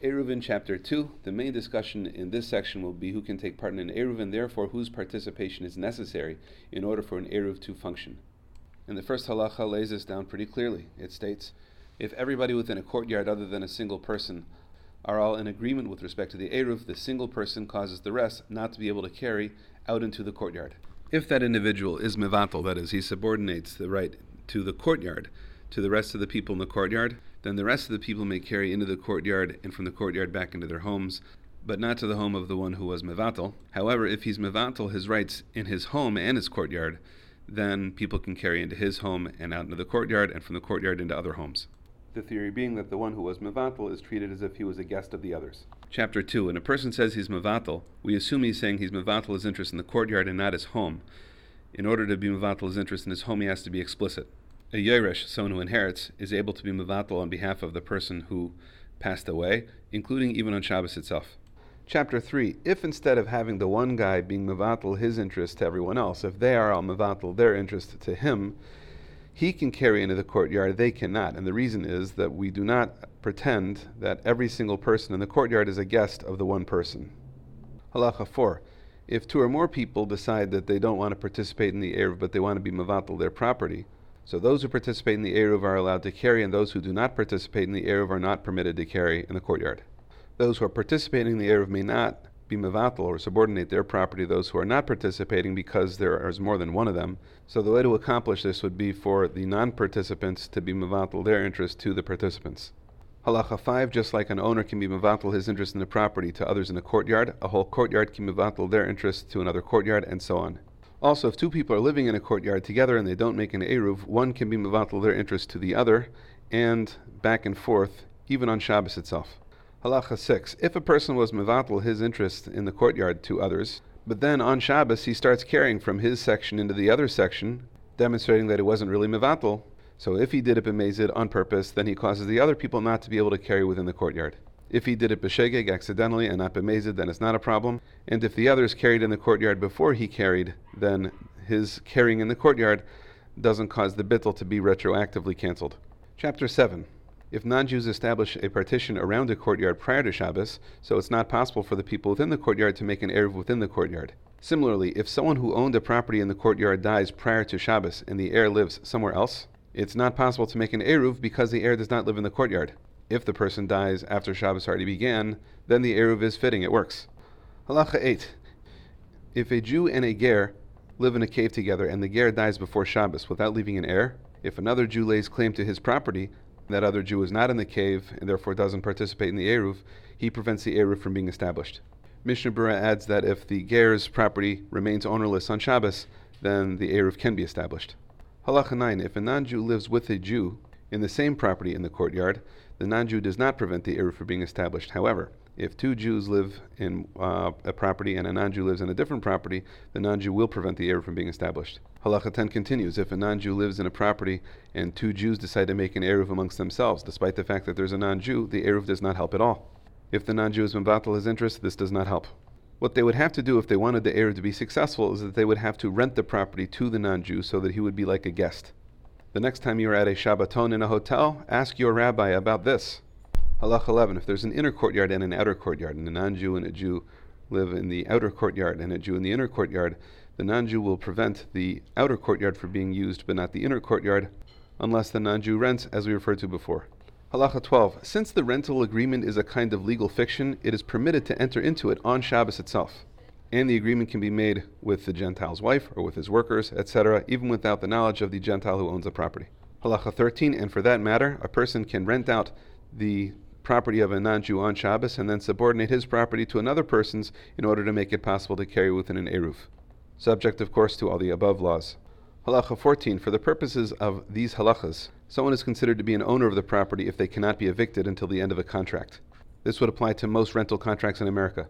Eruvin chapter 2. The main discussion in this section will be who can take part in an Eruv and therefore whose participation is necessary in order for an Eruv to function. And the first halacha lays this down pretty clearly. It states, if everybody within a courtyard other than a single person are all in agreement with respect to the Eruv, the single person causes the rest not to be able to carry out into the courtyard. If that individual is mevatel, that is, he subordinates the right to the courtyard to the rest of the people in the courtyard, then the rest of the people may carry into the courtyard and from the courtyard back into their homes, but not to the home of the one who was mevatel. However, if he's mevatel his rights in his home and his courtyard, then people can carry into his home and out into the courtyard and from the courtyard into other homes. The theory being that the one who was mevatel is treated as if he was a guest of the others. Chapter 2 When a person says he's mevatel, we assume he's saying he's mevatel his interest in the courtyard and not his home. In order to be mevatel his interest in his home, he has to be explicit a Yeresh, someone who inherits, is able to be Mevatel on behalf of the person who passed away, including even on Shabbos itself. Chapter 3 If instead of having the one guy being Mevatel his interest to everyone else, if they are all Mevatel their interest to him, he can carry into the courtyard, they cannot. And the reason is that we do not pretend that every single person in the courtyard is a guest of the one person. Halacha 4 If two or more people decide that they don't want to participate in the Eruv, but they want to be Mevatel their property, so those who participate in the Eruv are allowed to carry, and those who do not participate in the Eruv are not permitted to carry in the courtyard. Those who are participating in the Eruv may not be mevatel or subordinate their property to those who are not participating because there is more than one of them. So the way to accomplish this would be for the non-participants to be mevatel their interest to the participants. Halacha 5, just like an owner can be mevatel his interest in the property to others in a courtyard, a whole courtyard can mevatel their interest to another courtyard, and so on. Also, if two people are living in a courtyard together and they don't make an Eruv, one can be Mevatel their interest to the other, and back and forth, even on Shabbos itself. Halacha 6. If a person was Mevatel his interest in the courtyard to others, but then on Shabbos he starts carrying from his section into the other section, demonstrating that it wasn't really Mevatel, so if he did it b'mezid on purpose, then he causes the other people not to be able to carry within the courtyard. If he did it b'shegeg accidentally and not b'mezid, then it's not a problem. And if the others carried in the courtyard before he carried, then his carrying in the courtyard doesn't cause the bittel to be retroactively cancelled. Chapter 7. If non-Jews establish a partition around a courtyard prior to Shabbos, so it's not possible for the people within the courtyard to make an eruv within the courtyard. Similarly, if someone who owned a property in the courtyard dies prior to Shabbos and the heir lives somewhere else, it's not possible to make an eruv because the heir does not live in the courtyard. If the person dies after Shabbos already began, then the Eruv is fitting, it works. Halacha 8. If a Jew and a Ger live in a cave together and the Ger dies before Shabbos without leaving an heir, if another Jew lays claim to his property, that other Jew is not in the cave and therefore doesn't participate in the Eruv, he prevents the Eruv from being established. Mishnah Berurah adds that if the Ger's property remains ownerless on Shabbos, then the Eruv can be established. Halacha 9. If a non Jew lives with a Jew in the same property in the courtyard, the non-Jew does not prevent the Eruv from being established. However, if two Jews live in uh, a property and a non-Jew lives in a different property, the non-Jew will prevent the Eruv from being established. Halacha 10 continues, if a non-Jew lives in a property and two Jews decide to make an Eruv amongst themselves, despite the fact that there's a non-Jew, the Eruv does not help at all. If the non-Jew has been mevatel his interest, this does not help. What they would have to do if they wanted the Eruv to be successful is that they would have to rent the property to the non-Jew so that he would be like a guest. The next time you're at a Shabbaton in a hotel, ask your rabbi about this. Halach 11. If there's an inner courtyard and an outer courtyard, and a non Jew and a Jew live in the outer courtyard and a Jew in the inner courtyard, the non Jew will prevent the outer courtyard from being used, but not the inner courtyard, unless the non Jew rents, as we referred to before. Halacha 12. Since the rental agreement is a kind of legal fiction, it is permitted to enter into it on Shabbos itself and the agreement can be made with the Gentile's wife or with his workers, etc., even without the knowledge of the Gentile who owns the property. Halacha 13, and for that matter, a person can rent out the property of a non Jew on Shabbos and then subordinate his property to another person's in order to make it possible to carry within an Eruv. Subject, of course, to all the above laws. Halacha 14, for the purposes of these halachas, someone is considered to be an owner of the property if they cannot be evicted until the end of a contract. This would apply to most rental contracts in America.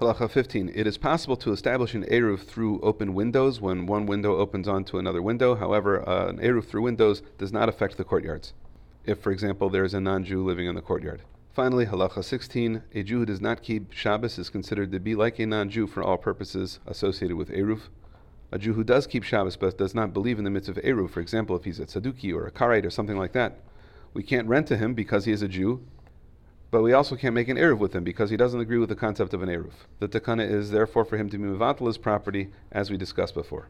Halacha 15. It is possible to establish an Eruv through open windows when one window opens onto another window. However, uh, an Eruv through windows does not affect the courtyards. If, for example, there is a non Jew living in the courtyard. Finally, Halacha 16. A Jew who does not keep Shabbos is considered to be like a non Jew for all purposes associated with Eruv. A Jew who does keep Shabbos but does not believe in the mitzvah of Eruv, for example, if he's a Tzaduki or a Karaite or something like that, we can't rent to him because he is a Jew but we also can't make an Eruv with him because he doesn't agree with the concept of an Eruv. The Takana is therefore for him to be Mevatel his property, as we discussed before.